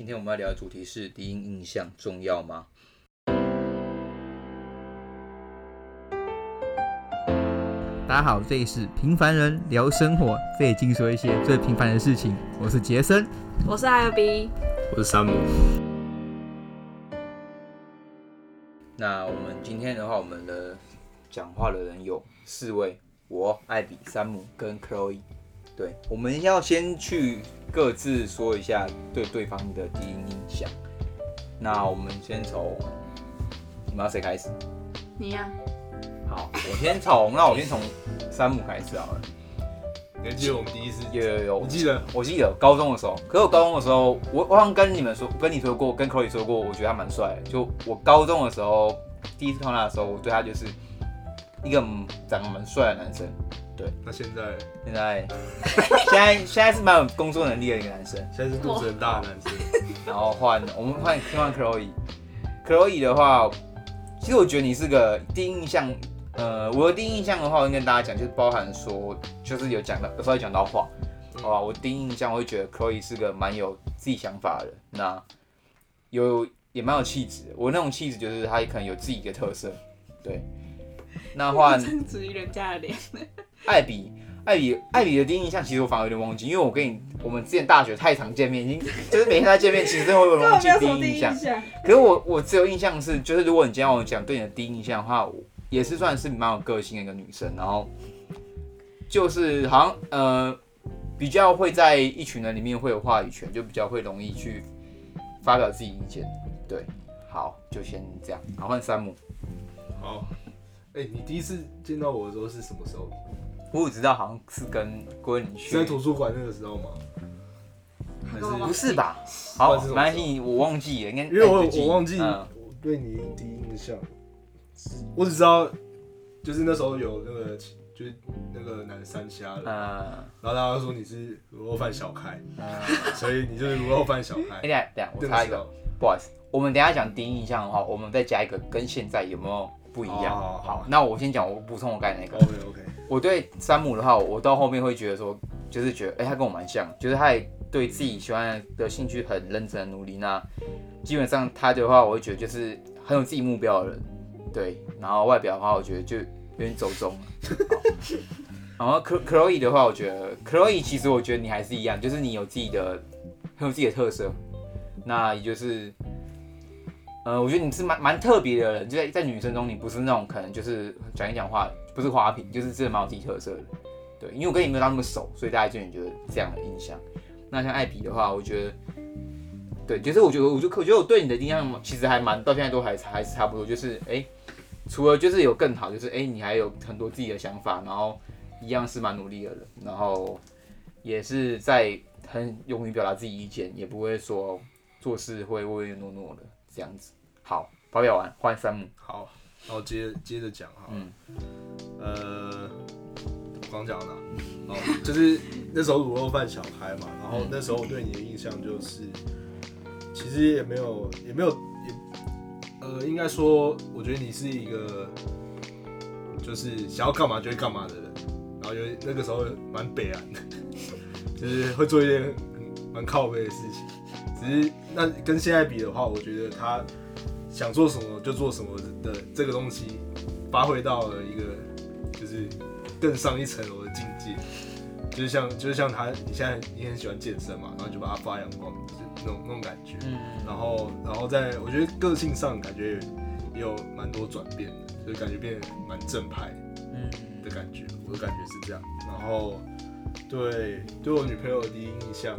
今天我们要聊的主题是第一印象重要吗？大家好，这里是平凡人聊生活，这里尽说一些最平凡的事情。我是杰森，我是艾尔比我是山姆。那我们今天的话，我们的讲话的人有四位，我、艾比、山姆跟 Chloe。对，我们要先去各自说一下对对方的第一印象。那我们先从，你们要谁开始？你呀、啊。好，我先从，那我先从山姆开始好了。你还记得我们第一次？有有有，我记得，我记得高中的时候。可是我高中的时候，我我好像跟你们说，跟你说过，跟 Chloe 说过，我觉得他蛮帅的。就我高中的时候，第一次看他的时候，我对他就是一个长得蛮帅的男生。对，那现在？现在现在现在是蛮有工作能力的一个男生，现在是肚子很大的男生。然后换我们换听换 Chloe，Chloe 的话，其实我觉得你是个第一印象，呃，我的第一印象的话，我跟大家讲，就是包含说，就是有讲到有时候讲到话，好吧，我第一印象我会觉得 Chloe 是个蛮有自己想法的，那有也蛮有气质，我那种气质就是他也可能有自己的特色，对。那换 质疑人家的脸。艾比，艾比，艾比的第一印象其实我反而有点忘记，因为我跟你，我们之前大学太常见面，已经 就是每天在见面，其实会有忘记第一印象。可是我我只有印象是，就是如果你今天要我讲对你的第一印象的话，也是算是蛮有个性的一个女生，然后就是好像呃比较会在一群人里面会有话语权，就比较会容易去发表自己意见。对，好，就先这样。好，换山姆。好。哎、欸，你第一次见到我的时候是什么时候？我只知道好像是跟闺女去，在图书馆那个时候吗？还是不是吧？好，没关系，我忘记了，应该因为我我忘记我对你第一印象，嗯、我只知道就是那时候有那个就是那个南山虾的，嗯、然后大家都说你是卤肉饭小开，嗯、所以你就是卤肉饭小开。哎、欸，等下，我插一个，不好意思，我们等下讲第一印象的话，我们再加一个跟现在有没有？不一样。好，好，好，好，那我先讲，我补充我刚才那个。OK OK。我对山姆的话，我到后面会觉得说，就是觉得，哎、他跟我蛮像，就是他也对自己喜欢的兴趣很认真努力。那基本上他的话，我会觉得就是很有自己目标的人。对，然后外表的话，我觉得就有点走钟。然后 Chloe 的话，我觉得 Chloe 其实我觉得你还是一样，就是你有自己的很有自己的特色。那也就是。呃，我觉得你是蛮蛮特别的人，就在在女生中，你不是那种可能就是讲一讲话不是花瓶，就是真的蛮有自己特色的。对，因为我跟你没有那么熟，所以大家就你觉得这样的印象。那像艾比的话，我觉得，对，就是我觉得，我就我觉得我对你的印象其实还蛮到现在都还还是差不多，就是哎、除了就是有更好，就是哎、你还有很多自己的想法，然后一样是蛮努力的人，然后也是在很勇于表达自己意见，也不会说做事会唯唯诺诺的。这样子，好，发表完换三木，好，然后接接着讲哈，嗯，呃，我刚讲到哪？哦，就是那时候卤肉饭小开嘛，然后那时候我对你的印象就是，其实也没有也没有也，呃，应该说，我觉得你是一个，就是想要干嘛就会干嘛的人，然后就那个时候蛮北烂的，就是会做一些蛮靠背的事情。只是那跟现在比的话，我觉得他想做什么就做什么的这个东西，发挥到了一个就是更上一层楼的境界。就是像就是像他，你现在你很喜欢健身嘛，然后就把它发扬光，就是那种那种感觉。嗯。然后然后在我觉得个性上感觉也有蛮多转变的，就是感觉变得蛮正派，嗯的感觉。我的感觉是这样。然后对对我女朋友的第一印象。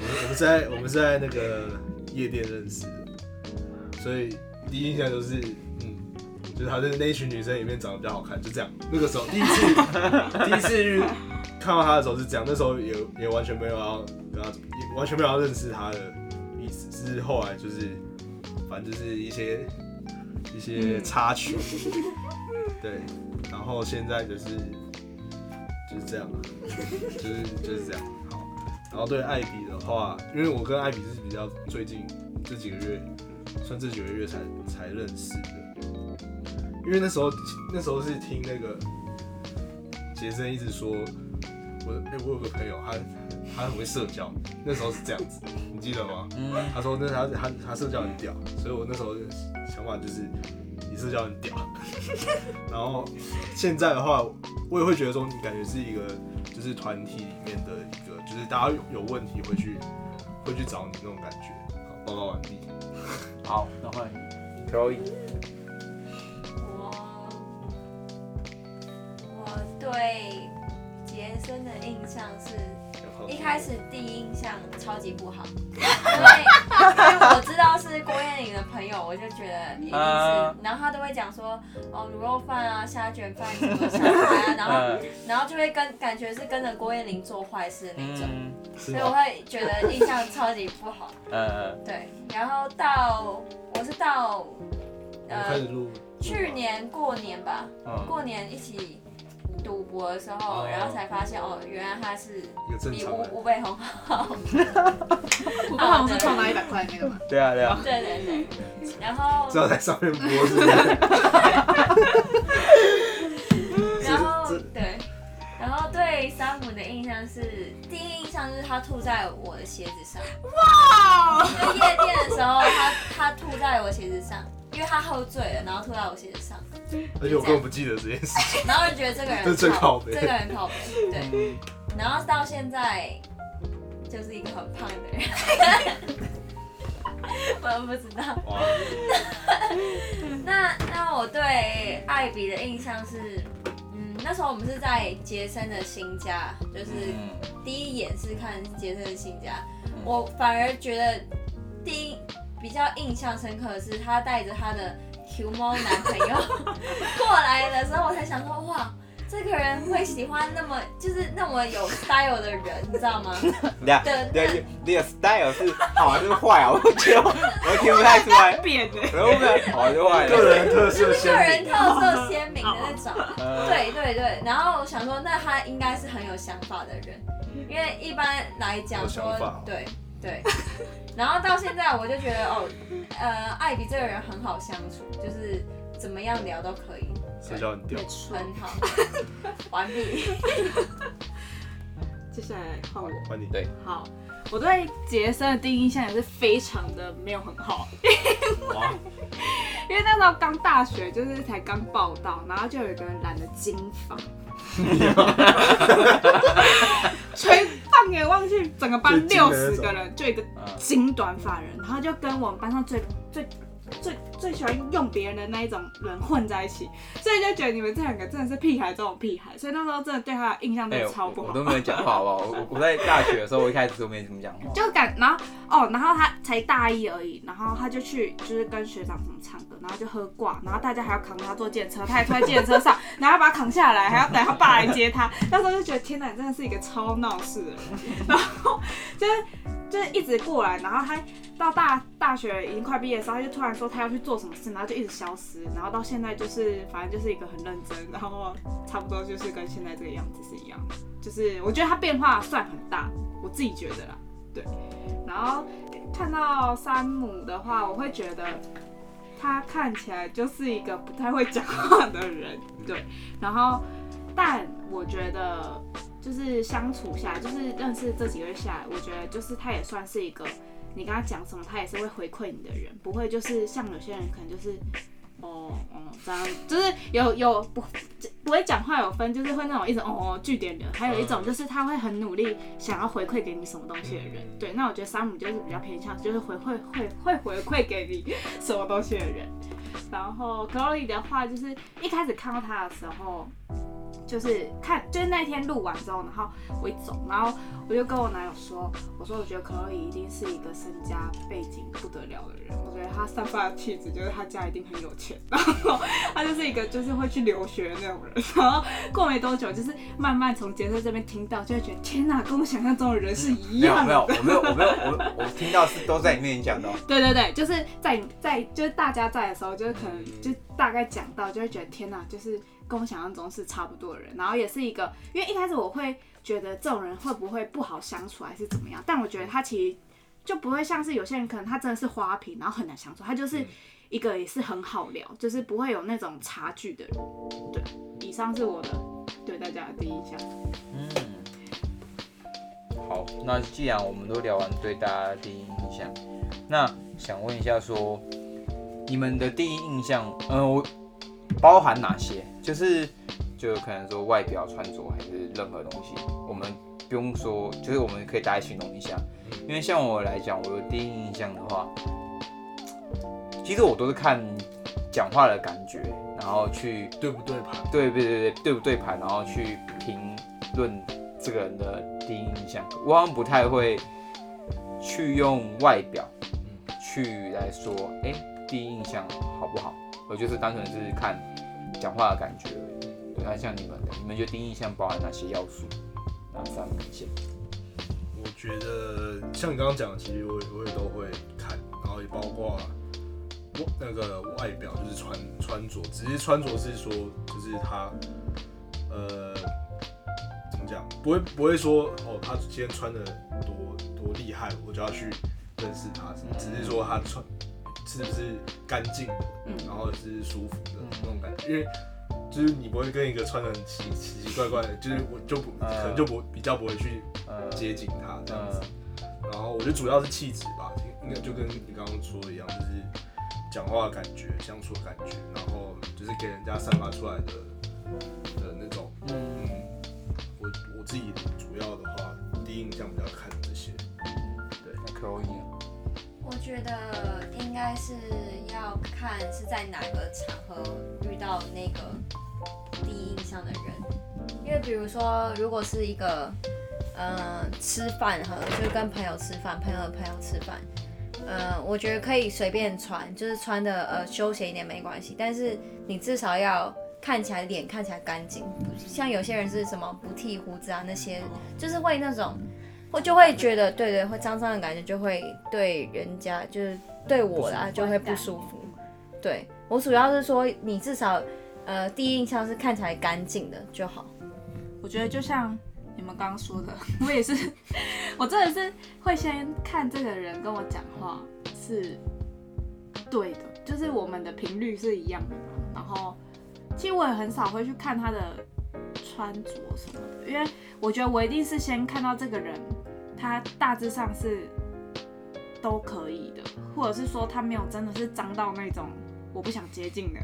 我们在我们是在那个夜店认识的，所以第一印象就是，嗯，就是他在那一群女生里面长得比较好看，就这样。那个时候第一次第一次看到他的时候是这样，那时候也也完全没有要跟他，也完全没有要认识他的意思，是后来就是反正就是一些一些插曲，对，然后现在就是就是这样，就是就是这样。然后对艾比的话，因为我跟艾比是比较最近这几个月，算这几个月才才认识的。因为那时候那时候是听那个杰森一直说，我哎、欸，我有个朋友，他他很会社交，那时候是这样子，你记得吗？嗯，他说那他他他社交很屌，所以我那时候想法就是你社交很屌。然后现在的话，我也会觉得说你感觉是一个就是团体里面的一个，就是大家有有问题会去会去找你那种感觉。好，报告完毕。好，那换 Chloe。对杰森的印象是，一开始第一印象超级不好，因 为因为我知道是郭艳玲的朋友，我就觉得一定是，然后他都会讲说，哦卤肉饭啊、虾卷饭什么小孩啊，然后 然后就会跟感觉是跟着郭艳玲做坏事的那种，所以我会觉得印象超级不好。呃，对，然后到我是到呃去年过年吧，过年一起。赌博的时候，然后才发现哦，原来他是比吴吴贝红好。吴贝红 是创拿一百块那个吗？对啊，对啊。对对对。然后。知道在上面播是不是？然后 对，然后对山姆的印象是，第一印象就是他吐在我的鞋子上。哇！在夜店的时候，他他吐在我鞋子上。因为他喝醉了，然后吐在我鞋子上，而且我根本不记得这件事情。然后就觉得这个人 这最靠北，这个人靠北，对。然后到现在就是一个很胖的人，我都不知道。哇 那那我对艾比的印象是，嗯，那时候我们是在杰森的新家，就是第一眼是看杰森的新家，我反而觉得第一。比较印象深刻的是，他带着他的 Q 猫男朋友 过来的时候，我才想说，哇，这个人会喜欢那么就是那么有 style 的人，你知道吗？对对，你的 style 是好还是坏啊？我觉得我听不太出来。变的，然后好还是坏？个人特色鲜明，个人特色鲜明的那种。对对对，然后我想说，那他应该是很有想法的人，因为一般来讲说，对。对，然后到现在我就觉得哦，呃，艾比这个人很好相处，就是怎么样聊都可以，社交很屌，很好。完毕。接下来换我，换你。对，好，我对杰森的第一印象也是非常的没有很好，哇因为那时候刚大学，就是才刚报道，然后就有一个人染了金发。吹放眼望去，整个班六十个人，就一个金短发人，然后就跟我们班上最最最最喜欢用别人的那一种人混在一起，所以就觉得你们这两个真的是屁孩中的屁孩，所以那时候真的对他的印象真的超不好。欸、我，我都没有讲话，好不好？我我在大学的时候，我一开始都没怎么讲话。就感，然后哦，然后他才大一而已，然后他就去就是跟学长怎么唱歌，然后就喝挂，然后大家还要扛他坐电车，他还坐在电车上，然后把他扛下来，还要等他爸来接他。那时候就觉得天哪，你真的是一个超闹事的人，然后就是就是一直过来，然后他。到大大学已经快毕业的时候，他就突然说他要去做什么事，然后就一直消失，然后到现在就是反正就是一个很认真，然后差不多就是跟现在这个样子是一样的，就是我觉得他变化算很大，我自己觉得啦，对。然后看到山姆的话，我会觉得他看起来就是一个不太会讲话的人，对。然后但我觉得就是相处下来，就是认识这几个月下来，我觉得就是他也算是一个。你跟他讲什么，他也是会回馈你的人，不会就是像有些人可能就是，哦哦这样，就是有有不不会讲话有分，就是会那种一直哦哦句点的，还有一种就是他会很努力想要回馈给你什么东西的人。对，那我觉得山姆就是比较偏向就是回馈会会回馈给你什么东西的人。然后 Chloe 的话，就是一开始看到他的时候。就是看，就是那天录完之后，然后我一走，然后我就跟我男友说，我说我觉得可乐一定是一个身家背景不得了的人，我觉得他散发的气质就是他家一定很有钱，然后他就是一个就是会去留学的那种人，然后过没多久，就是慢慢从杰森这边听到，就会觉得天哪，跟我想象中的人是一样的。没有，没有，我没有，我没有，我我听到是都在你面前讲的。对对对，就是在在就是大家在的时候，就是可能就大概讲到，就会觉得天哪，就是。跟我想象中是差不多的人，然后也是一个，因为一开始我会觉得这种人会不会不好相处还是怎么样，但我觉得他其实就不会像是有些人可能他真的是花瓶，然后很难相处，他就是一个也是很好聊，就是不会有那种差距的人。对，以上是我的对大家的第一印象。嗯，好，那既然我们都聊完对大家的第一印象，那想问一下说，你们的第一印象，呃，我包含哪些？就是就可能说外表、穿着，还是任何东西，我们不用说，就是我们可以大家形容一下。因为像我来讲，我的第一印象的话，其实我都是看讲话的感觉，然后去对不对盘，对对对对对不对盘，然后去评论这个人的第一印象。我好像不太会去用外表去来说，哎，第一印象好不好？我就是单纯是看讲话的感觉而已。对，那像你们的，你们觉得第一印象包含哪些要素？哪三个先？我觉得像你刚刚讲的，其实我我也都会看，然后也包括那个外表，就是穿穿着，只是穿着是说，就是他呃怎么讲，不会不会说哦，他今天穿的多多厉害，我就要去认识他，只是说他穿是不是干净的，然后是舒服的那种感觉，因为。就是你不会跟一个穿的很奇奇奇怪怪的，就是我就不可能就不比较不会去接近他这样子。然后我觉得主要是气质吧，应该就跟你刚刚说的一样，就是讲话的感觉、相处的感觉，然后就是给人家散发出来的的那种。嗯，我我自己主要的话，第一印象比较看这些。对，可以。觉得应该是要看是在哪个场合遇到那个第一印象的人，因为比如说，如果是一个，呃，吃饭哈，就是跟朋友吃饭，朋友的朋友吃饭，呃，我觉得可以随便穿，就是穿的呃休闲一点没关系，但是你至少要看起来脸看起来干净，像有些人是什么不剃胡子啊那些，就是会那种。我就会觉得，对对，会脏脏的感觉，就会对人家，就是对我啦，就会不舒服。对，我主要是说，你至少，呃，第一印象是看起来干净的就好。我觉得就像你们刚刚说的，我也是，我真的是会先看这个人跟我讲话是对的，就是我们的频率是一样的。然后，其实我也很少会去看他的穿着什么的，因为我觉得我一定是先看到这个人。他大致上是都可以的，或者是说他没有真的是脏到那种我不想接近的，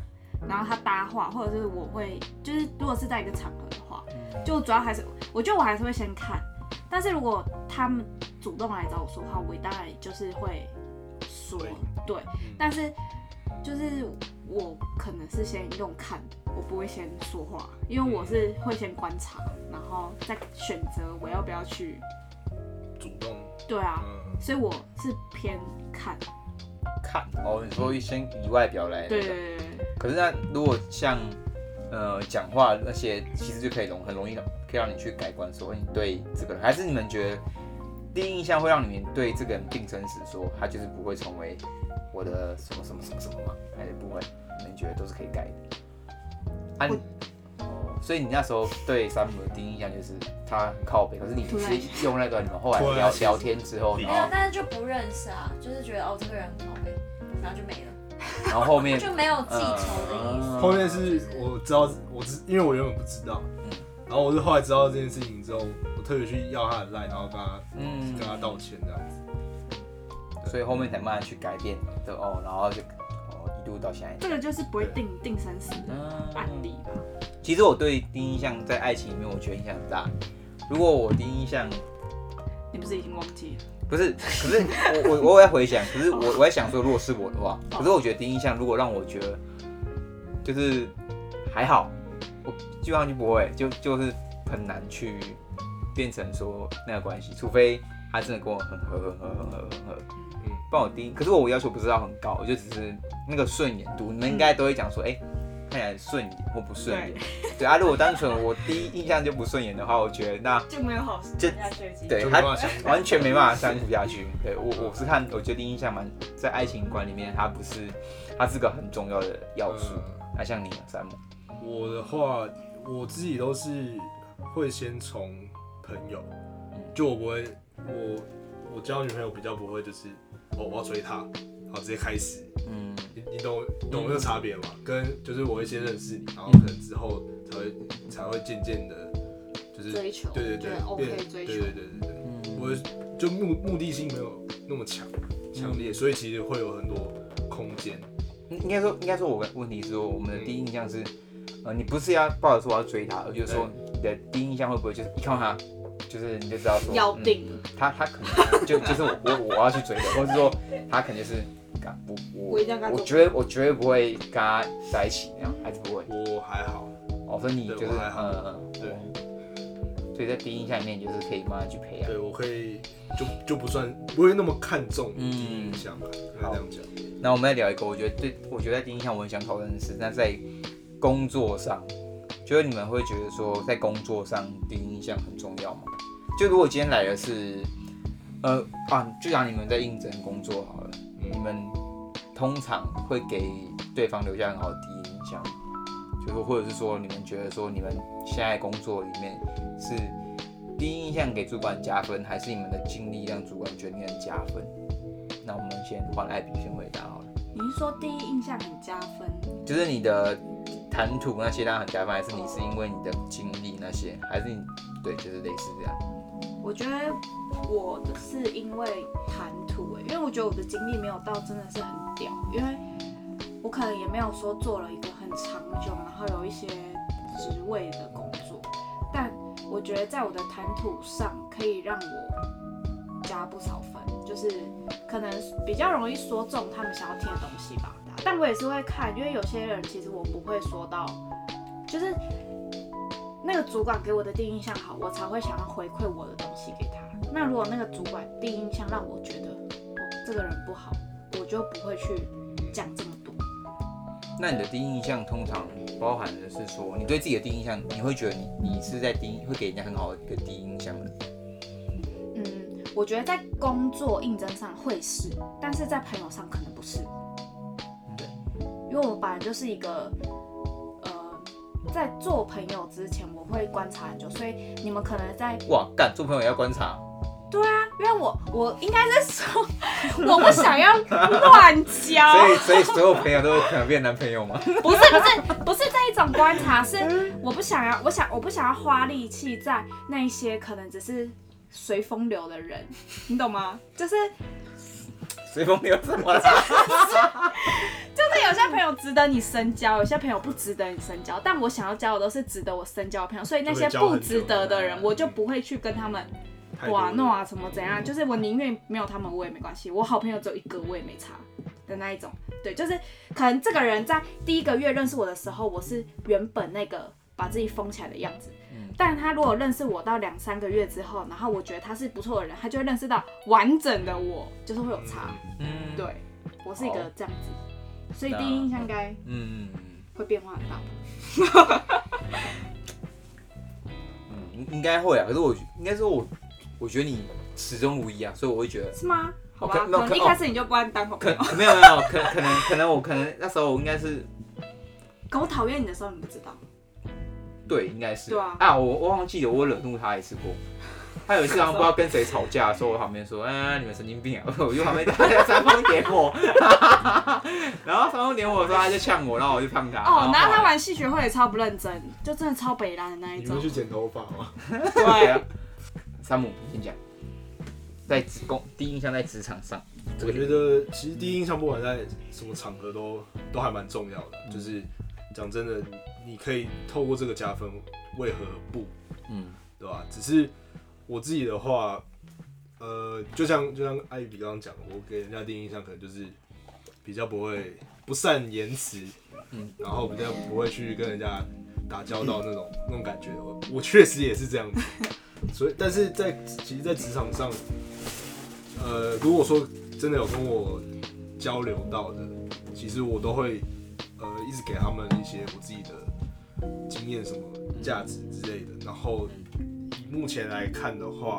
然后他搭话，或者是我会就是如果是在一个场合的话，就主要还是我觉得我还是会先看，但是如果他们主动来找我说话，我当然就是会说对，但是就是我可能是先用看，我不会先说话，因为我是会先观察，然后再选择我要不要去。主动对啊，嗯、所以我是偏看看哦。你说先以外表来、那个，对对对。可是那如果像呃讲话那些，其实就可以容很容易可以让你去改观，说你对这个人，还是你们觉得第一印象会让你们对这个人定生死，说他就是不会成为我的什么什么什么什么吗？还是不会？你们觉得都是可以改的？啊哦所以你那时候对山姆的第一印象就是他很靠北，可是你是用那个你们后来聊聊天之后，没有，但是就不认识啊，就是觉得哦这个人很靠北，然后就没了。然后后面 就没有记仇的意思。后面是我知道，我知因为我原本不知道，然后我是后来知道这件事情之后，我特别去要他的赖，然后跟他嗯跟他道歉这样子，所以后面才慢慢去改变的哦，然后就哦一路。到现在，这个就是不会定定生死的案例吧？其实我对第一印象在爱情里面，我觉得影响很大。如果我第一印象，你不是已经忘记了？不是，可是 我我我在回想，可是我我在想说，如果是我的话，可是我觉得第一印象如果让我觉得就是还好，我基本上就不会，就就是很难去变成说那个关系，除非他真的跟我很合很合很合很合。帮我第一，可是我要求不是要很高，我就只是那个顺眼度，你们应该都会讲说，哎、欸，看起来顺眼或不顺眼。对，对啊，如果单纯我第一印象就不顺眼的话，我觉得那就没有好就，对，他完全没办法相处下去。对我，我是看，我觉得第一印象蛮在爱情观里面，它不是，它是个很重要的要素。那、呃、像你呢，山姆？我的话，我自己都是会先从朋友，就我不会，我我交女朋友比较不会就是。哦，我要追他，然后直接开始。嗯，你你懂你懂这个差别吗？嗯、跟就是我会先认识你，然后可能之后才会才会渐渐的，就是追求，对对对，对，OK 追求，对对对对对，不我就目目的性没有那么强强烈，所以其实会有很多空间。应该说，应该说，我的问题是说，我们的第一印象是，呃，你不是要抱着说我要追他，而就是说你的第一印象会不会就是一看到他，就是你就知道说要定、嗯，他他可能就 就是我我我要去追的，或者是说他肯定是不我我我绝对我绝对不会跟他在一起那样，还是不会。我还好，哦，所以你就是还好嗯对。所以在第一印象里面，就是可以慢慢去培养。对，我可以就就不算不会那么看重第一印象吧，嗯、这样讲。那我们再聊一个，我觉得对，我觉得在第一印象我很想讨论的是，那在工作上，觉得你们会觉得说，在工作上第一印象很重要吗？就如果今天来的是，呃啊，就讲你们在应征工作好了，嗯、你们通常会给对方留下很好的第一印象。就是或者是说，你们觉得说你们现在工作里面是第一印象给主管加分，还是你们的经历让主管觉得你很加分？那我们先换艾比先回答好了。你是说第一印象很加分？就是你的谈吐那些让很加分，还是你是因为你的经历那些，还是你对，就是类似这样？我觉得我的是因为谈吐诶，因为我觉得我的经历没有到真的是很屌，因为我可能也没有说做了一个很。长久，然后有一些职位的工作，但我觉得在我的谈吐上可以让我加不少分，就是可能比较容易说中他们想要听的东西吧。但我也是会看，因为有些人其实我不会说到，就是那个主管给我的第一印象好，我才会想要回馈我的东西给他。那如果那个主管第一印象让我觉得哦这个人不好，我就不会去讲这么多。那你的第一印象通常包含的是说，你对自己的第一印象，你会觉得你你是在第一会给人家很好的一个第一印象的。嗯，我觉得在工作应征上会是，但是在朋友上可能不是。对，因为我本来就是一个，呃，在做朋友之前我会观察很久，所以你们可能在哇干做朋友也要观察。对啊，因为我我应该是说，我不想要乱交，所以所以所有朋友都会可能变男朋友吗？不是不是不是这一种观察，是我不想要，我想我不想要花力气在那一些可能只是随风流的人，你懂吗？就是随风流什么？就是有些朋友值得你深交，有些朋友不值得你深交，但我想要交的都是值得我深交的朋友，所以那些不值得的人，我就不会去跟他们。哇，弄啊，什么怎样？就是我宁愿没有他们，我也没关系。我好朋友只有一个，我也没差的那一种。对，就是可能这个人在第一个月认识我的时候，我是原本那个把自己封起来的样子。嗯。但他如果认识我到两三个月之后，然后我觉得他是不错的人，他就会认识到完整的我，就是会有差。嗯。对，我是一个这样子，所以第一印象应该嗯会变化很大。嗯，应该会啊。可是我应该说我。我觉得你始终如一啊，所以我会觉得是吗？好吧，可能一开始你就不按单口。可没有没有，可可能可能我可能那时候我应该是，可我讨厌你的时候你不知道。对，应该是。对啊。啊，我我忘记了，我惹怒他一次过。他有一次好像不知道跟谁吵架，说我旁边说，哎，你们神经病啊！我就旁边他在煽风点火，然后煽风点火的时候他就呛我，然后我就呛他。哦，然后他玩戏学会也超不认真，就真的超北烂的那一种。你们去剪头发吗？对。山姆，你先讲，在职工第一印象在职场上，我觉得其实第一印象不管在什么场合都都还蛮重要的。嗯、就是讲真的，你可以透过这个加分，为何不？嗯，对吧？只是我自己的话，呃，就像就像艾比刚刚讲，我给人家第一印象可能就是比较不会不善言辞，嗯，然后比较不会去跟人家打交道那种、嗯、那种感觉。我我确实也是这样子。所以，但是在其实，在职场上，呃，如果说真的有跟我交流到的，其实我都会呃一直给他们一些我自己的经验、什么价值之类的。然后以目前来看的话，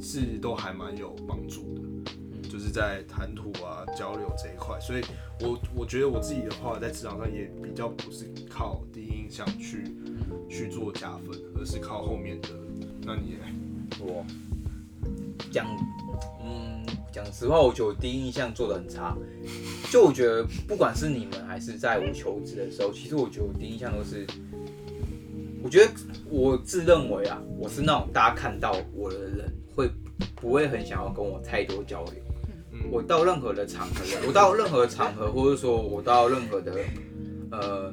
是都还蛮有帮助的，就是在谈吐啊、交流这一块。所以我我觉得我自己的话，在职场上也比较不是靠第一印象去去做加分，而是靠后面的。那你我讲，嗯，讲实话，我觉得我第一印象做的很差。就我觉得，不管是你们还是在我求职的时候，其实我觉得我第一印象都是，我觉得我自认为啊，我是那种大家看到我的人会不会很想要跟我太多交流。我到任何的场合，我到任何场合，或者说我到任何的，呃，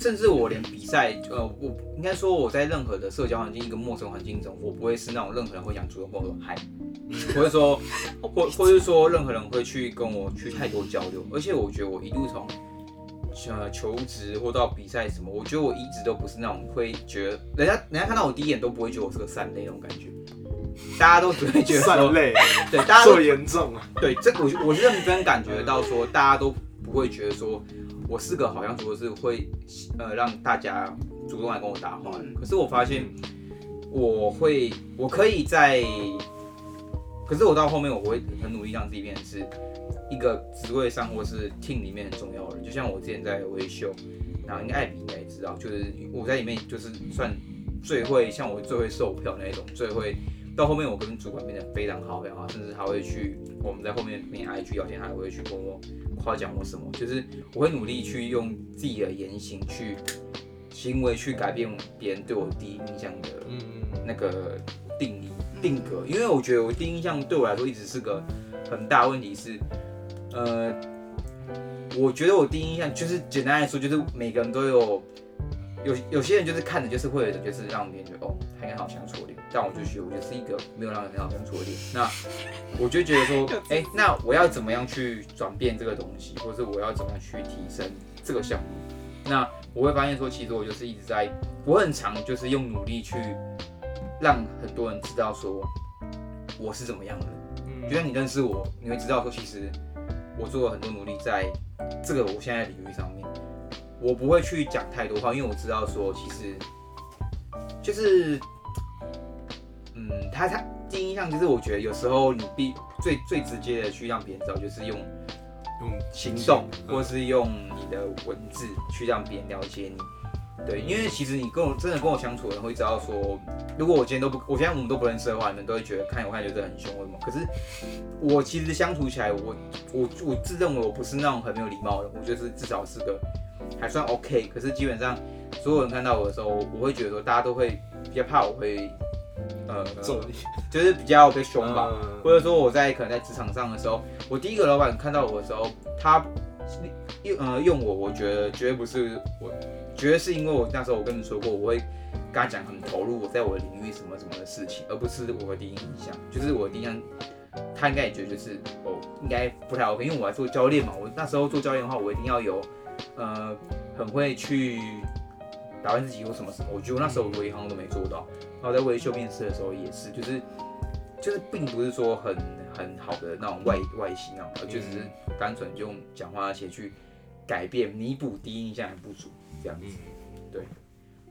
甚至我连比赛，呃，我应该说我在任何的社交环境，一个陌生环境中，我不会是那种任何人会想主动跟我说嗨，或者说，或或者说任何人会去跟我去太多交流。而且我觉得我一路从呃求职或到比赛什么，我觉得我一直都不是那种会觉得人家人家看到我第一眼都不会觉得我是个善类那种感觉。大家都只会觉得说累，对，大家做严重啊。对，这我我是认真感觉到说，大家都不会觉得说我是个好像说是会呃让大家主动来跟我搭话的。可是我发现我会，我可以在，可是我到后面我会很努力让自己变成是一个职位上或是 team 里面很重要的人。就像我之前在维修，然后应该艾比应该也知道，就是我在里面就是算最会，像我最会售票那一种，最会。到后面，我跟主管变得非常好，非常好，甚至他会去我们在后面面 IG 聊天，他也会去跟我夸奖我什么。就是我会努力去用自己的言行去行为去改变别人对我第一印象的那个定义定格，因为我觉得我第一印象对我来说一直是个很大问题是，呃，我觉得我第一印象就是简单来说，就是每个人都有有有些人就是看着就是会就是让别人觉得哦，他应该好相处的。但我就觉得，我就是一个没有让人很好相处的脸。那我就觉得说，哎、欸，那我要怎么样去转变这个东西，或是我要怎么样去提升这个项目？那我会发现说，其实我就是一直在，我很常就是用努力去让很多人知道说我是怎么样的。就像你认识我，你会知道说，其实我做了很多努力在这个我现在的领域上面。我不会去讲太多话，因为我知道说，其实就是。嗯，他他第一印象就是，我觉得有时候你必最最直接的去让别人知道，就是用用行动，或是用你的文字去让别人了解你。对，因为其实你跟我真的跟我相处的人会知道说，如果我今天都不，我现在我们都不认识的话，你们都会觉得看我看觉得很凶为什么。可是我其实相处起来，我我我自认为我不是那种很没有礼貌的，我就是至少是个还算 OK。可是基本上所有人看到我的时候，我会觉得说大家都会比较怕我会。呃，就是比较被凶吧，或者说我在可能在职场上的时候，我第一个老板看到我的时候，他用呃用我，我觉得绝对不是，我绝对是因为我那时候我跟你说过，我会跟他讲很投入我在我的领域什么什么的事情，而不是我的第一印象，就是我的第一印象，他应该也觉得就是哦应该不太 OK，因为我来做教练嘛，我那时候做教练的话，我一定要有呃很会去打扮自己或什么什么，我觉得我那时候我一行都没做到。然后在维修面试的时候也是，就是就是并不是说很很好的那种外外形啊，而就只是单纯就用讲话那些去改变弥补第一印象的不足这样子。对，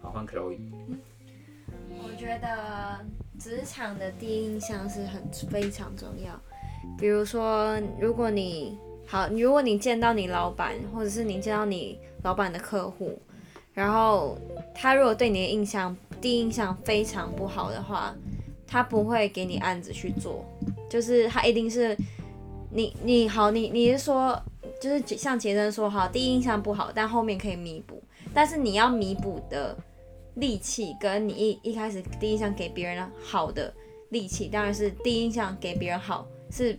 好，换 Chloe。我觉得职场的第一印象是很非常重要。比如说，如果你好，如果你见到你老板，或者是你见到你老板的客户，然后他如果对你的印象，第一印象非常不好的话，他不会给你案子去做，就是他一定是你你好你你是说，就是像杰森说哈，第一印象不好，但后面可以弥补，但是你要弥补的力气跟你一一开始第一印象给别人好的力气，当然是第一印象给别人好是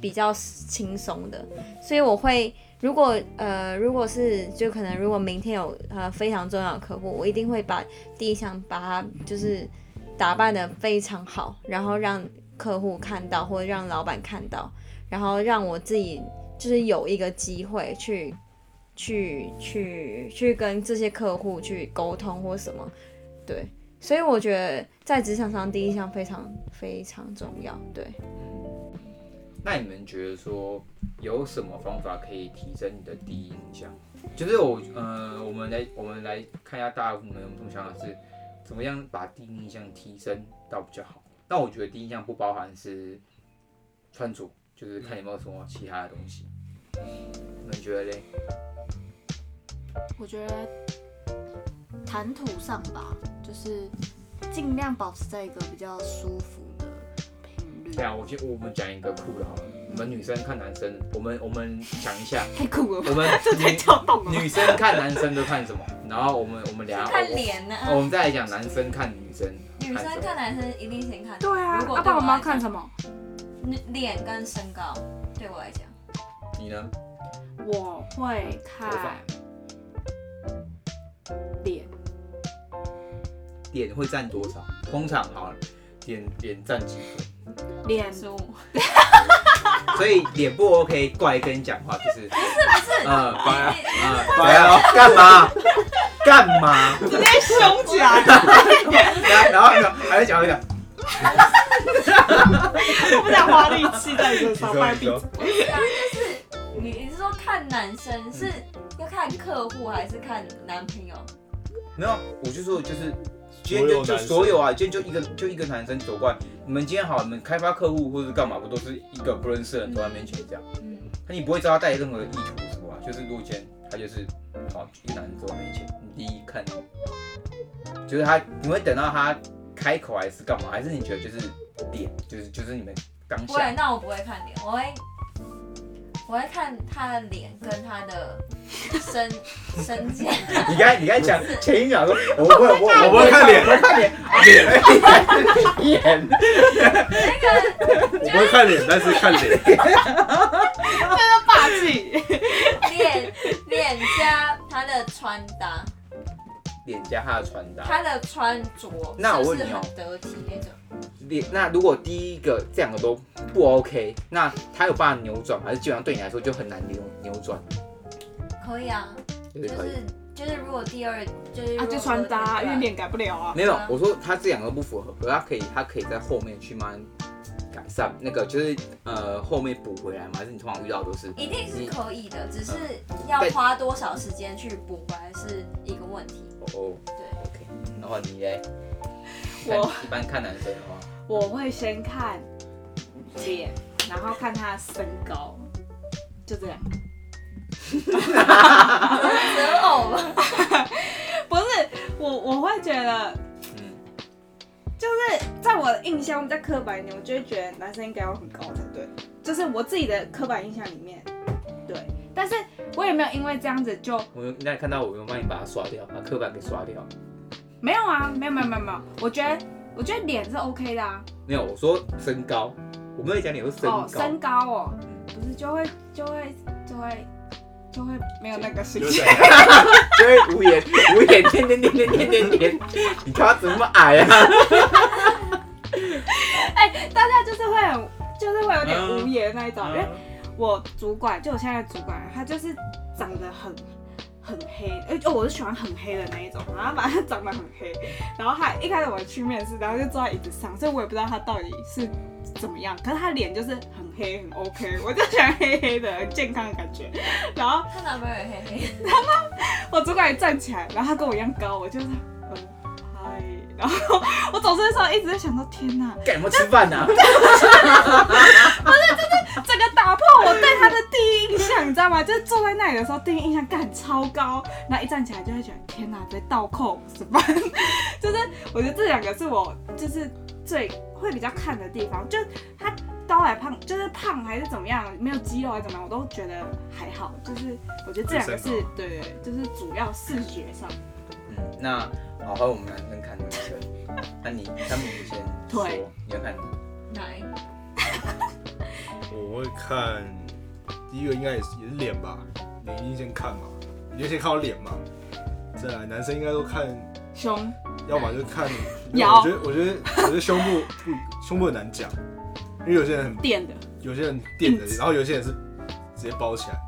比较轻松的，所以我会。如果呃，如果是就可能，如果明天有呃非常重要的客户，我一定会把第一项把它就是打扮得非常好，然后让客户看到或者让老板看到，然后让我自己就是有一个机会去去去去跟这些客户去沟通或什么，对，所以我觉得在职场上第一项非常非常重要，对。那你们觉得说有什么方法可以提升你的第一印象？就是我呃，我们来我们来看一下大部分人有想法是怎么样把第一印象提升到比较好。那我觉得第一印象不包含是穿着，就是看有没有什么其他的东西。你们觉得嘞？我觉得谈吐上吧，就是尽量保持在一个比较舒服。对啊，我先我们讲一个酷的好了。我们女生看男生，我们我们想一下，太酷了。我们 女女生看男生都看什么？然后我们我们俩看脸呢。我们再来讲男生看女生。女生看男生一定先看。对啊，要不然我们要看什么？脸跟身高，对我来讲。你呢？我会看脸，脸会占多少？通常好了，脸脸占几分？脸书。所以脸不 OK，过来跟你讲话就是不是不是，嗯，乖啊嗯，白啊，干嘛？干嘛？直接凶起来，然后然后还在讲一讲，我不想花力气在你身上，卖你说币。不是啊，就是你你是说看男生是要看客户还是看男朋友？没有，我就说就是今天就就所有啊，今天就一个就一个男生走过来，你们今天好，你们开发客户或者干嘛，不都是一个不认识的人走在面前这样？嗯，那你不会知道他带任何的意图是什么啊？就是如果今天他就是好一个男人走在面前，你第一看就是他，你会等到他开口还是干嘛？还是你觉得就是点，就是就是你们当不会，那我不会看脸，我会我会看他的脸跟他的身 身价。你刚才你刚才讲前一秒说 我不会，我我不会看脸我不会看脸，脸脸。我不会看脸，但是看脸。霸气。脸脸加他的穿搭，脸加他的穿搭。他的穿着那我问你哦得体那种？脸那如果第一个这两个都不 OK，那他有办法扭转吗，还是基本上对你来说就很难扭扭转？可以啊，就就是就是如果第二就是啊，就穿搭，因为脸改不了啊。没有，我说他这两个不符合，可他可以，他可以在后面去慢慢改善，那个就是呃后面补回来吗？还是你通常遇到都是？一定是可以的，只是嗯要花多少时间去补回来是一个问题。哦对，，OK，然后你嘞？我一般看男生的话，我会先看脸，然后看他的身高，就这样。择偶吧，不是我，我会觉得嗯，就是在我的印象，在刻板里面，我就会觉得男生应该要很高才对，就是我自己的刻板印象里面，对。但是我也没有因为这样子就我有那你看到我有帮你把它刷掉，把刻板给刷掉。没有啊，没有没有没有没有，我觉得我觉得脸是 OK 的啊。没有，我说身高，我没有讲你说身高。哦，身高哦，不是就会就会就会就会没有那个心情。就会无言无言，点点点点点点点，你看他怎么矮啊？哎、大家就是会很就是会有点无言那一种，因为嗯我主管就我现在的主管，他就是长得很很黑，哎、哦，我是喜欢很黑的那一种，然后反正他长得很黑，然后他一开始我去面试，然后就坐在椅子上，所以我也不知道他到底是怎么样，可是他脸就是很黑很 OK，我就喜欢黑黑的很健康的感觉，然后他男朋友也黑黑然后，我主管也站起来，然后他跟我一样高，我就是嗯嗨，然后我走出的时候一直在想说天哪，干什么吃饭呢？整 个打破我对他的第一印象，你知道吗？就是坐在那里的时候，第一印象干超高，然后一站起来就会觉得天哪，在倒扣什么？就是我觉得这两个是我就是最会比较看的地方，就他高矮胖，就是胖还是怎么样，没有肌肉还是怎么样，我都觉得还好。就是我觉得这两个是对对，就是主要视觉上。嗯，那好，换我们男生看女生。那你他们你先说，你要看奶我会看第一个应该也是也是脸吧，脸一定先看嘛，你就先看我脸嘛。再来男生应该都看，胸要么就看，腰我觉得我觉得我觉得胸部不胸部很难讲，因为有些人很垫的有些人垫的，然后有些人是直接包起来，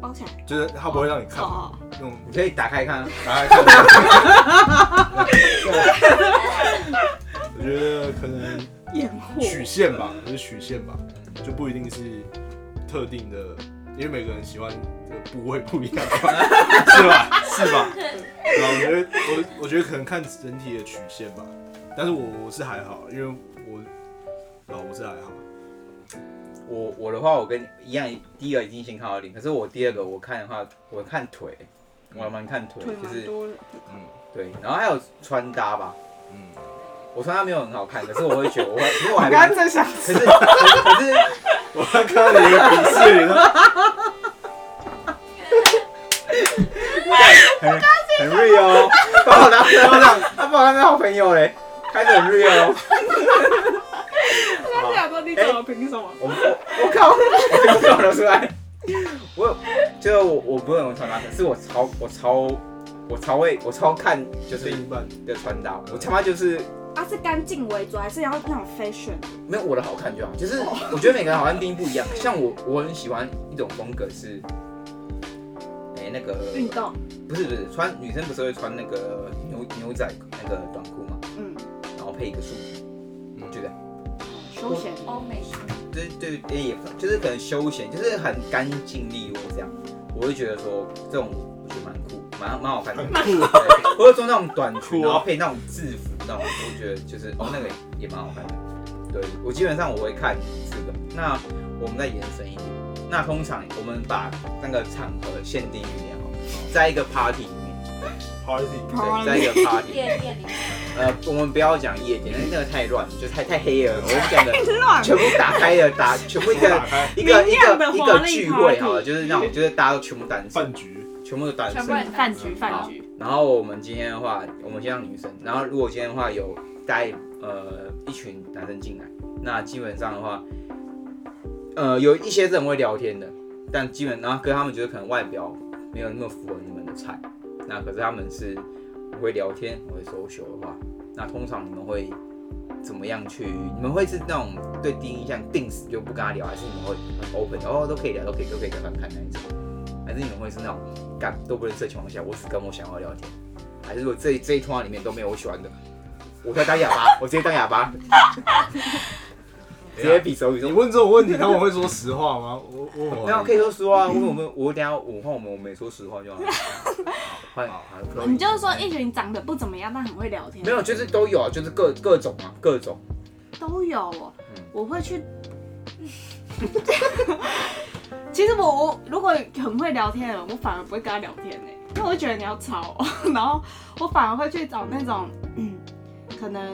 包起来，就是他不会让你看嘛哦，那种你可以打开看啊。打开看。我觉得可能掩曲。线吧，就是曲线吧，就不一定是特定的，因为每个人喜欢的部位不一样吧，是吧？是吧？对吧？我觉得我我觉得可能看整体的曲线吧，但是我我是还好，因为我啊我是还好，我我的话，我跟你一样，第一个已经先看到脸，可是我第二个我看的话，我看腿，我还蛮看腿，腿就是嗯对，然后还有穿搭吧。嗯，我穿搭没有很好看，可是我会觉得我会，其实我还我刚刚，正想可是可是可是我刚看到你的鄙视脸了，很 real 哦，把我当成他把我当成好朋友嘞，开始很 real 哦。我刚想说你哎、么？凭什么？我我靠！我听说出来。我就我我不会用穿搭，可是我超我超我超会我超看就是一般的穿搭，我他妈就是啊是干净为主，还是要那种 fashion？没有我的好看就好，就是我觉得每个人好像定义不一样。像我我很喜欢一种风格是，那个运动。不是不是穿女生不是会穿那个牛牛仔那个短裤嘛，嗯，然后配一个束缚，嗯，就这样，休闲。欧美对对对，也就是可能休闲，就是很干净利落这样，我会觉得说这种我觉得蛮酷，蛮蛮好看的。蛮酷。或者说那种短裙，然后配那种制服那种，我觉得就是哦那个也蛮好看的。对，我基本上我会看这个。那我们再延伸一点，那通常我们把那个场合限定一点哦，在一个 party 里面，party，对，在一个 party。夜店里面。呃，我们不要讲夜店，那那个太乱，就太太黑了。我们讲的 全部打开了，打全部一个一个一个一个聚会好了，就是那种就是大家都全部单身，饭局，全部都单身，饭局饭局。然后我们今天的话，我们先让女生。然后如果今天的话有带呃一群男生进来，那基本上的话，呃有一些人会聊天的，但基本然后跟他们觉得可能外表没有那么符合你们的菜，那可是他们是。会聊天，会 social 的话，那通常你们会怎么样去？你们会是那种对第一印象定死就不跟他聊，还是你们会很 open，哦都可以聊，都可以都可以跟他看那一种？还是你们会是那种干都不认识的情况下，我只跟我想要聊天？还是如果这这一通话里面都没有我喜欢的，我在当哑巴，我直接当哑巴。直接比手语，你问这种问题，他们会说实话吗？我我那可以说实话，因为我们我等下我换我们我没说实话就好了。好，好，你就是说一群长得不怎么样但很会聊天？没有，就是都有啊，就是各各种啊，各种都有哦。我会去，其实我我如果很会聊天的人，我反而不会跟他聊天呢，因为我会觉得你要吵，然后我反而会去找那种嗯，可能。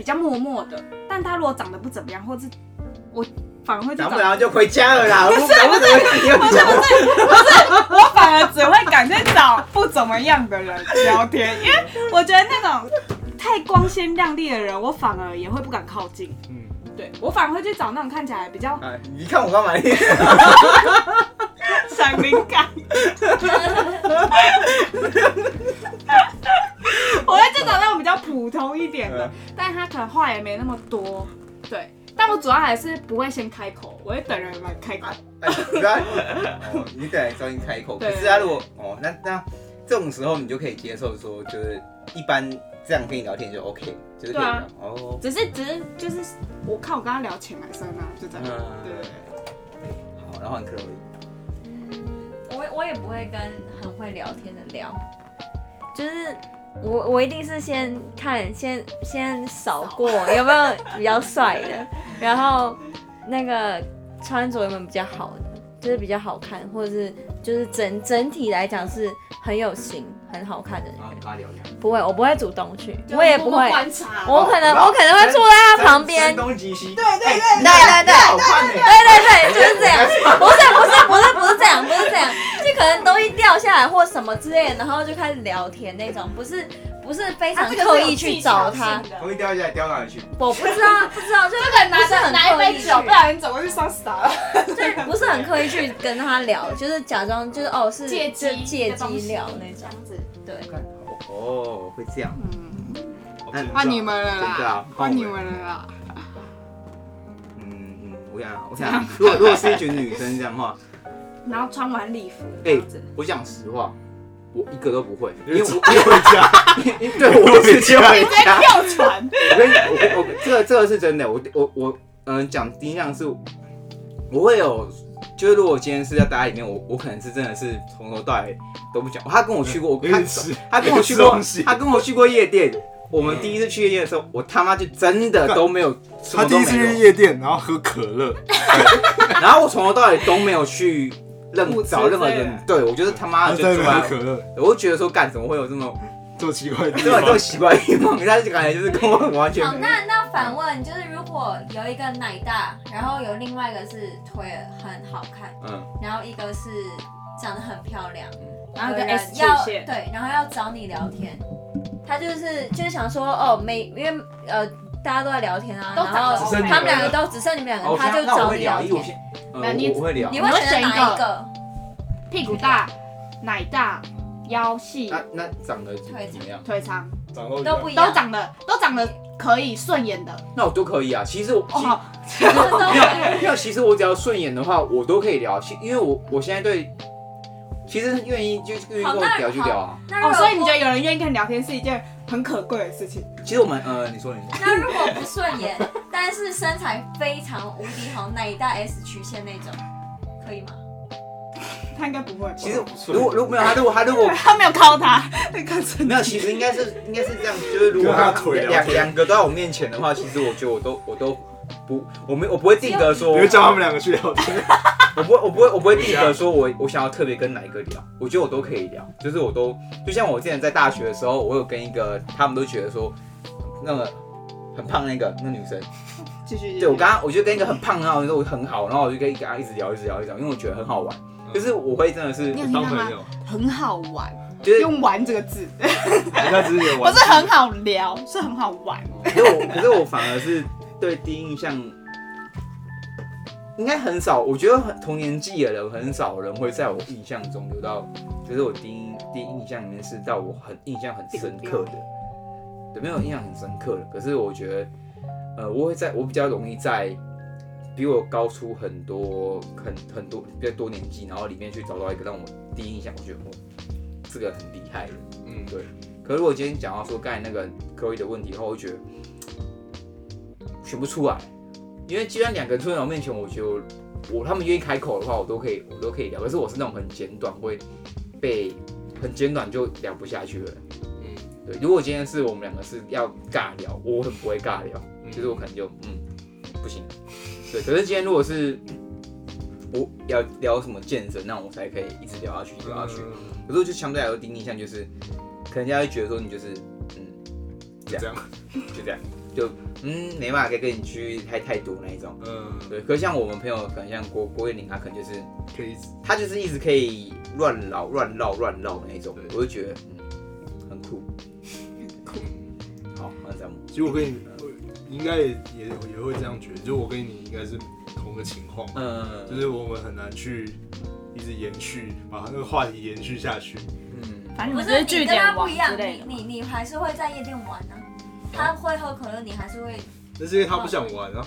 比较默默的，但他如果长得不怎么样，或是我反而会长不了就回家了啦。不是不是不是不是不是，我反而只会赶去找不怎么样的人聊天，因为我觉得那种太光鲜亮丽的人，我反而也会不敢靠近。嗯，对我反而会去找那种看起来比较……你看我干嘛？闪灵感。我会去找那种比较普通一点的，但他可能话也没那么多，对。但我主要还是不会先开口，我会等人来开口。哦，你等人找你开口。可是他如果哦，那那这种时候你就可以接受说，就是一般这样跟你聊天就 OK，就是可以聊哦。只是只是就是我看我跟他聊浅还深啊，就这样。对。好，然后很可以。嗯，我我也不会跟很会聊天的聊，就是。我我一定是先看，先先扫过有没有比较帅的，然后那个穿着有没有比较好的，就是比较好看，或者是就是整整体来讲是很有型、很好看的人。不会，我不会主动去，我也不会。我可能我可能会坐在他旁边。东击西。对对对对对对。好看的。对对对，就是这样。不是不是不是不是这样，不是这样。就可能东西掉下来或什么之类的，然后就开始聊天那种，不是不是非常刻意去找他。东西掉下来掉哪里去？我不知道，不知道，就是拿着拿一杯酒，不然你走过去上死他了。对，不是很刻意去跟他聊，就是假装就是哦是借机借机聊那种子。对。哦，会这样。嗯。换你们了啦！换你们了啦！嗯嗯，我想我想，如果如果是一群女生这样的话。然后穿晚礼服，哎，我讲实话，我一个都不会，因为我回家，对，我直接回家跳船。我跟你讲，我我这个这个是真的，我我我嗯讲第一项是，我会有，就是如果今天是在大家里面，我我可能是真的是从头到尾都不讲。他跟我去过，我他他跟我去过，他跟我去过夜店。我们第一次去夜店的时候，我他妈就真的都没有。他第一次去夜店，然后喝可乐，然后我从头到尾都没有去。任找任何人，对我觉得他妈的就出来可乐，我就觉得说干怎么会有这么 这么奇怪的，这么这么奇怪的地方，他就感觉就是跟我很完全。好，那那反问就是，如果有一个奶大，然后有另外一个是腿很好看，嗯，然后一个是长得很漂亮，然后一个 S 要对，然后要找你聊天，他就是就是想说哦，每因为呃大家都在聊天啊，都然后只剩你他们两个都只剩你们两哦个，他就找你聊会聊，因为我天。先，没有你呃，我我会聊你。会选哪一个？屁股大、奶大、腰细、那那长得怎么样？腿长，长得都不一样。都长得都长得可以顺眼的。那我都可以啊。其实我其哦，其实没有没有，其实我只要顺眼的话，我都可以聊。其因为我我现在对，其实愿意就愿意跟我聊就聊啊。那如果哦，所以你觉得有人愿意跟你聊天是一件很可贵的事情？其实我们呃，你说你说。那如果不顺眼，但是身材非常无敌好，奶大 S 曲线那种，可以吗？他应该不会。其实如果如果没有他，如果他如果 他没有靠他，那个真没有，其实应该是应该是这样，就是如果他两两个都在我面前的话，其实我觉得我都我都不，我没我不会定格说，你会叫他们两个去聊天？我不会我不会我不会定格说我我想要特别跟哪一个聊，我觉得我都可以聊，就是我都就像我之前在大学的时候，我有跟一个他们都觉得说那个很胖那个那女生，继续。对我刚刚我就跟一个很胖然后说我很好，然后我就跟跟他一直聊一直聊一直聊，因为我觉得很好玩，就是我会真的是？当朋友，很好玩，就是用“玩”这个字，只是有 不，是很好聊，是很好玩。可是我，可是我反而是对第一印象，应该很少。我觉得很同年纪的人，很少人会在我印象中留到，就是我第一第一印象里面是到我很印象很深刻的，对，没有印象很深刻的。可是我觉得，呃，我会在我比较容易在比我高出很多很很多比较多年纪，然后里面去找到一个让我第一印象，我觉得我这个很厉害的。嗯，对。可是如果今天讲到说刚才那个 Chloe 的问题的话，我会觉得 选不出来，因为既然两个人出现在我面前，我觉得我，他们愿意开口的话，我都可以，我都可以聊。可是我是那种很简短，会被很简短就聊不下去的人。嗯，对，如果今天是我们两个是要尬聊，我很不会尬聊，嗯就是我可能就嗯不行。对，可是今天如果是我要聊什么健身，那我才可以一直聊下去，聊下去。嗯可是我就相对来说第一印象就是，可能人家会觉得说你就是嗯就这样，就这样，就嗯没办法可以跟你去太太多那一种。嗯，对，可是像我们朋友，可能像郭郭彦霖，他可能就是可以，他就是一直可以乱绕乱绕乱绕那一种，我就觉得嗯很酷。酷。好，那这样。其实我跟你，我应该也也也会这样觉得，就我跟你应该是同个情况，嗯就是我们很难去一直延续，把那个话题延续下去。嗯，反正你不是们就是据你跟他不一样，类的嘛。你你你还是会在夜店玩呢、他会喝可乐，你还是会那是因为他不想玩啊，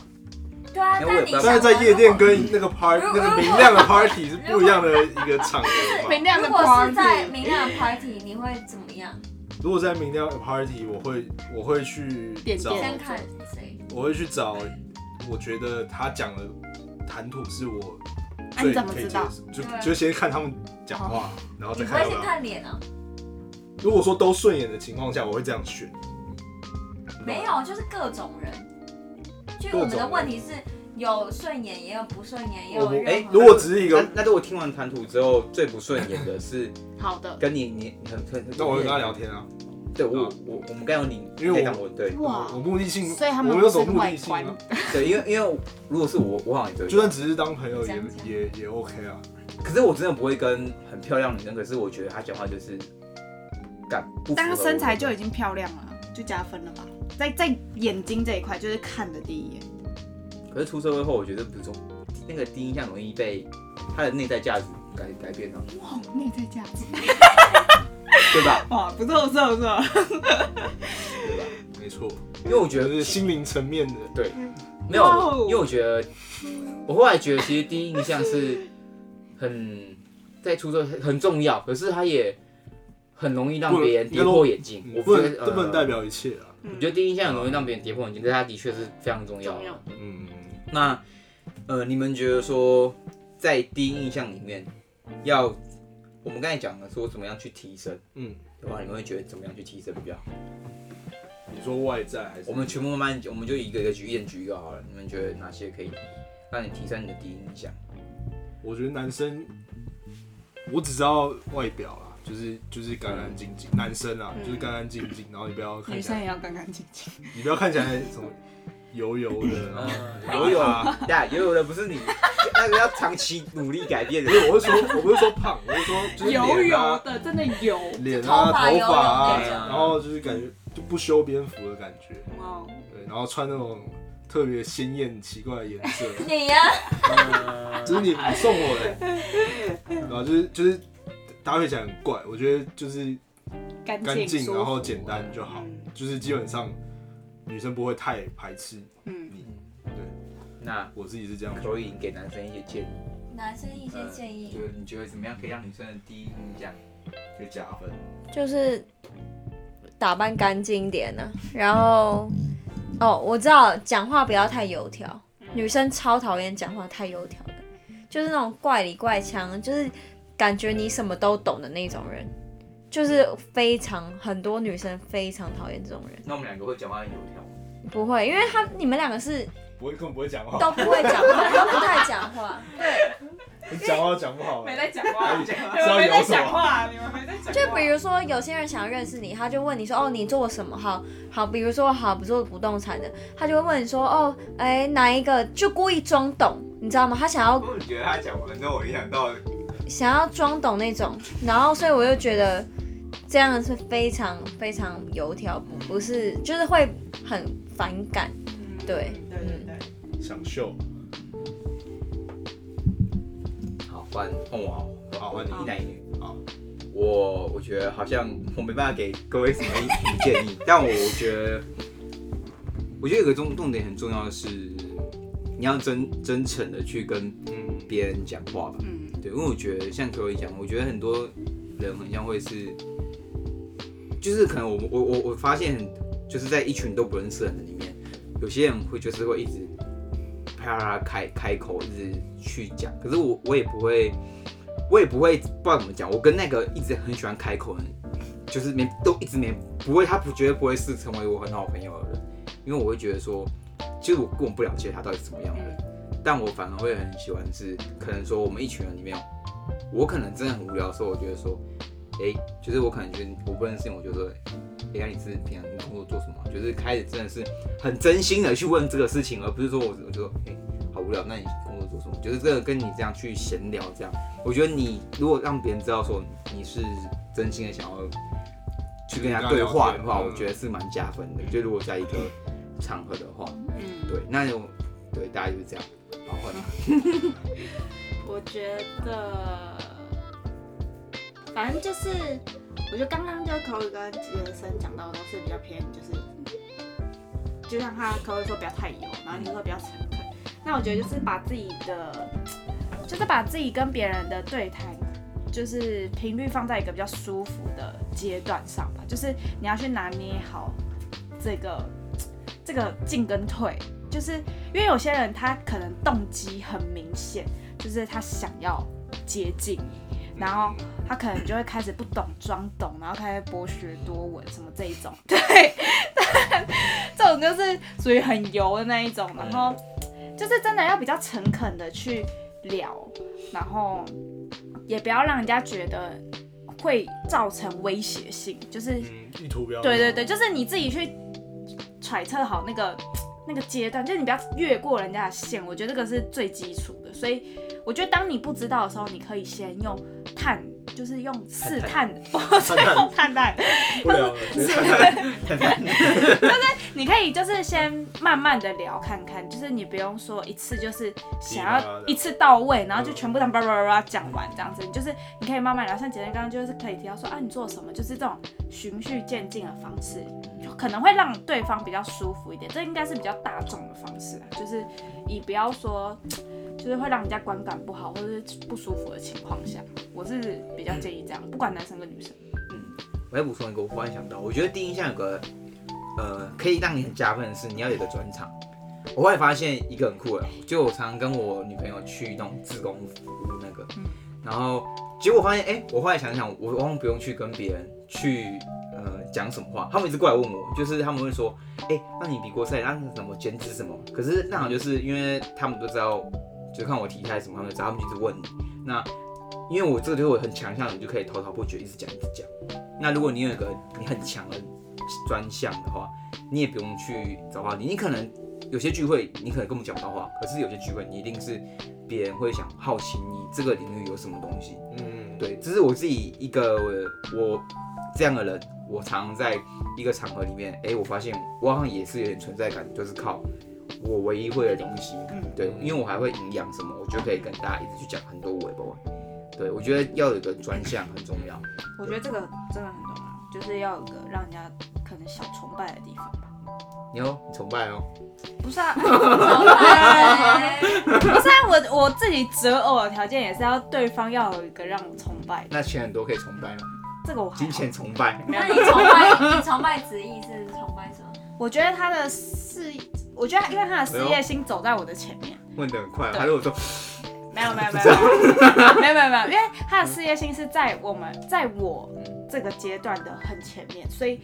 对啊，但你但是在夜店跟那个如 party 那个明亮的 party 是不一样的一个场合。明亮的如果是在 party，明亮的 party，你会怎么样？如果在明亮的 party，我会我会去找，先看谁？我会去找，我觉得他讲的谈吐是我最可以接怎么知道受，就就先看他们讲话，然后再看要不要。看脸啊？如果说都顺眼的情况下，我会这样选。没有，就是各种人。就我们的问题是有顺眼，也有不顺眼，也有我任何哎如果只是一个那，那如果听完谈吐之后最不顺眼的是？好的，跟你你很很，那我会跟他聊天啊，对我我我们刚有你，因为我对。哇我目的性，所以他们有什么目的性对，因为因为如果是我我好像也对，就算只是当朋友也也也 OK 啊。可是我真的不会跟很漂亮的女生，可是我觉得她讲话就是干。但她身材就已经漂亮了，就加分了吧？在在眼睛这一块，就是看的第一眼。可是出社会后，我觉得不是说那个第一印象容易被他的内在价值改改变了，哇，内在价值，对吧？哇，不错不错不错。对吧？没错，因为我觉得是心灵层面的，对，没有因为我觉得我后来觉得其实第一印象是很在出社会很重要，可是它也很容易让别人跌破眼镜。我不能这不能代呃表一切啊。我觉得第一印象很容易让别人跌破眼镜，但是它的确是非常重要的。重要嗯，那呃，你们觉得说在第一印象里面要我们刚才讲的说怎么样去提升嗯，的话，你们会觉得怎么样去提升比较好？你说外在还是我们全部慢慢，我们就一个一个举一点举一个好了。你们觉得哪些可以让你提升你的第一印象？我觉得男生，我只知道外表啦，就是就是干干净净，男生啊，就是干干净净，然后你不要看起来，女生也要干干净净。你不要看起来什么油油的，然后游泳啊，呀，油油的不是你，那个要长期努力改变的。不。是，我是说，我不是说胖，我是说就是油脸油啊，的，真的油。脸啊，头发头发油油啊，那种然后就是感觉就不修边幅的感觉，哦，对，然后穿那种特别鲜艳奇怪的颜色，你呀、呃，这是你你送我的，然后就是就是搭配起来很怪，我觉得就是干干净，然后简单就好，嗯。就是基本上女生不会太排斥嗯，对，那我自己是这样。觉得。可以给男生一些建议，男生一些建议就，是你觉得怎么样可以让女生的第一印象就加分，就是打扮干净一点呢、然后哦，我知道讲话不要太油条，女生超讨厌讲话太油条的，就是那种怪里怪腔，就是感觉你什么都懂的那种人，就是非常很多女生非常讨厌这种人。那我们两个会讲话很油条，不会，因为他你们两个是不会根本不会讲话，都不会讲话，都不太讲话。你 讲话讲不好，没在讲话，你知们没在？讲话，你们没在讲。就比如说，有些人想要认识你，他就问你说：“哦，你做什么？”好好，比如说好不做不动产的，他就会问你说：“哦，哎，哪一个？”就故意装懂，你知道吗？他想要我觉得他讲完之后，我联想到想要装懂那种，然后所以我又觉得这样是非常非常油条，不不是就是会很反感。嗯对对对对，想秀，好换换我 好，好换你一男一女。好，我我觉得好像我没办法给各位什么意建议，但我觉得，我觉得有个重重点很重要的是，你要真真诚的去跟嗯，别人讲话吧。嗯，对，因为我觉得像可以讲，我觉得很多人很像会是，就是可能我我我我发现，就是在一群都不认识的人里面，有些人会就是会一直啪啦开开口，一直去讲，可是我我也不会，我也不会不知道怎么讲，我跟那个一直很喜欢开口的人，就是没都一直没不会，他不绝对不会是成为我很好朋友的人，因为我会觉得说，其实我根本不了解他到底是怎么样。但我反而会很喜欢是，可能说我们一群人里面，我可能真的很无聊的时候，我觉得说，哎、就是我可能觉得我不认识你，我就说，哎、呀，你是平常工作做什么？就是开始真的是很真心的去问这个事情，而不是说我我就说，哎、好无聊，那你工作做什么？就是这个跟你这样去闲聊这样，我觉得你如果让别人知道说你是真心的想要去跟人家对话的话，嗯我觉得是蛮加分的。就如果在一个场合的话，嗯，对，那就对，大家就是这样。我觉得，反正就是，我觉得刚刚就口语跟杰森讲到的都是比较偏，就是，就像他口语说不要太油，然后你说比较诚恳。那我觉得就是把自己的，就是把自己跟别人的对谈，就是频率放在一个比较舒服的阶段上吧，就是你要去拿捏好这个这个进跟退。就是因为有些人他可能动机很明显，就是他想要接近你，然后他可能就会开始不懂装懂，然后开始博学多闻什么这一种，对，这种就是属于很油的那一种，然后就是真的要比较诚恳的去聊，然后也不要让人家觉得会造成威胁性，就是嗯，意图不要，对对对，就是你自己去揣测好那个。那个阶段，就是你不要越过人家的线，我觉得这个是最基础的。所以我觉得当你不知道的时候，你可以先用探，就是用试探，不是用探探，不聊了，直接看看你可以就是先慢慢的聊看看，就是你不用说一次就是想要一次到位，然后就全部叭叭叭叭讲完这样子，就是你可以慢慢聊。像姐姐刚刚就是可以提到说啊，你做什么，就是这种循序渐进的方式，可能会让对方比较舒服一点。这应该是比较大众的方式啊，就是以不要说就是会让人家观感不好或者是不舒服的情况下，我是比较建议这样，不管男生跟女生。嗯我要补充一个，我忽然想到，我觉得第一印象有个，呃，可以让你很加分的是，你要有个专场。我后来发现一个很酷的，就我常常跟我女朋友去那种自工服务那个，然后结果发现，哎、欸，我后来想想，我往往不用去跟别人去，呃，讲什么话，他们一直过来问我，就是他们会说，哎、那你比过赛，那什么减脂什么？可是那好就是因为他们都知道，就看我体态什么，他们知道，他们一直问你。那因为我这个就是我很强项，你就可以滔滔不绝，一直讲一直讲。那如果你有一个你很强的专项的话，你也不用去找话题。你可能有些聚会，你可能根本讲不到话，可是有些聚会，你一定是别人会想好奇你这个领域有什么东西。嗯，对，这是我自己一个，我这样的人，我常常在一个场合里面，哎，我发现我好像也是有点存在感，就是靠我唯一会的东西，嗯，对，因为我还会营养什么，我就可以跟大家一直去讲很多微博。对，我觉得要有一个专项很重要。我觉得这个真的很重要，就是要有个让人家可能小崇拜的地方吧。你哦，崇拜哦。不是啊，崇拜。不是啊，我我自己择偶的条件也是要对方要有一个让我崇拜。那钱很多可以崇拜吗？这个我金钱崇拜。那你崇拜 你崇拜子毅是崇拜什么？我觉得他的事，我觉得因为他的事业心走在我的前面。问的很快，还是我说。没有 没有没有没有没有没有，因为他的事业心是在我们在我这个阶段的很前面，所以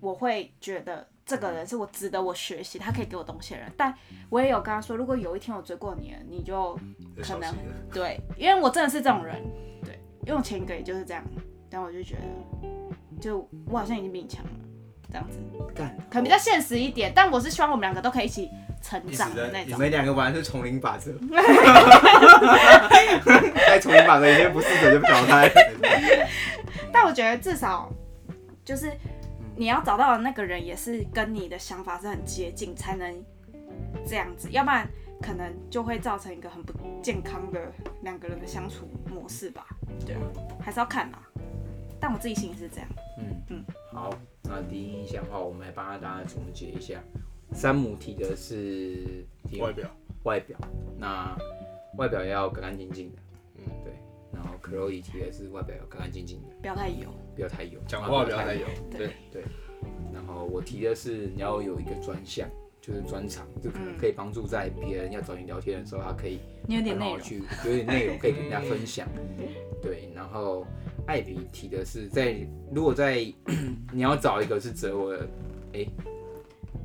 我会觉得这个人是我值得我学习，他可以给我东西的人。但我也有跟他说，如果有一天我追过你了，你就可能对，因为我真的是这种人，对，用钱给就是这样。但我就觉得，就我好像已经比你强了，这样子，干可能比较现实一点。但我是希望我们两个都可以一起。成长的那种，你们两个玩的是丛林法则，在丛林法则里面不适合就不淘汰。但我觉得至少就是你要找到的那个人也是跟你的想法是很接近，才能这样子，要不然可能就会造成一个很不健康的两个人的相处模式吧。对，还是要看嘛。但我自己心里是这样。嗯嗯，好，那第一印象的话，我们来帮大家总结一下。山姆提的是外表，外表，那外表要干干净净的，嗯，对。然后 Chloe 提的是外表要干干净净的，不要太油，不要太油，讲话不要太油，对对。然后我提的是你要有一个专项，就是专长，就可能可以帮助在别人要找你聊天的时候，他可以你有点内容，去有点内容可以跟人家分享，对。然后艾比提的是在如果在 你要找一个是择偶的，哎。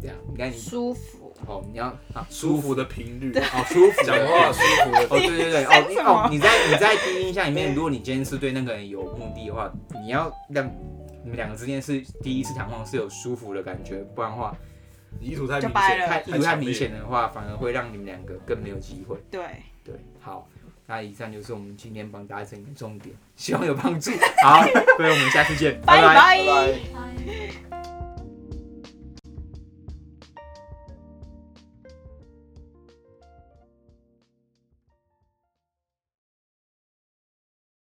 这样，你看你舒服。哦，你要啊舒服的频率，哦舒服，讲话。舒服的哦，对对对，哦 哦，你在你在第一印象里面，如果你今天是对那个人有目的的话，你要让你们两个之间是第一次谈话是有舒服的感觉，不然的话，意图太明显，太意图太明显的话，反而会让你们两个更没有机会。对。对，好，那以上就是我们今天帮大家整理的重点，希望有帮助。好，各位，我们下次见，拜拜。拜拜。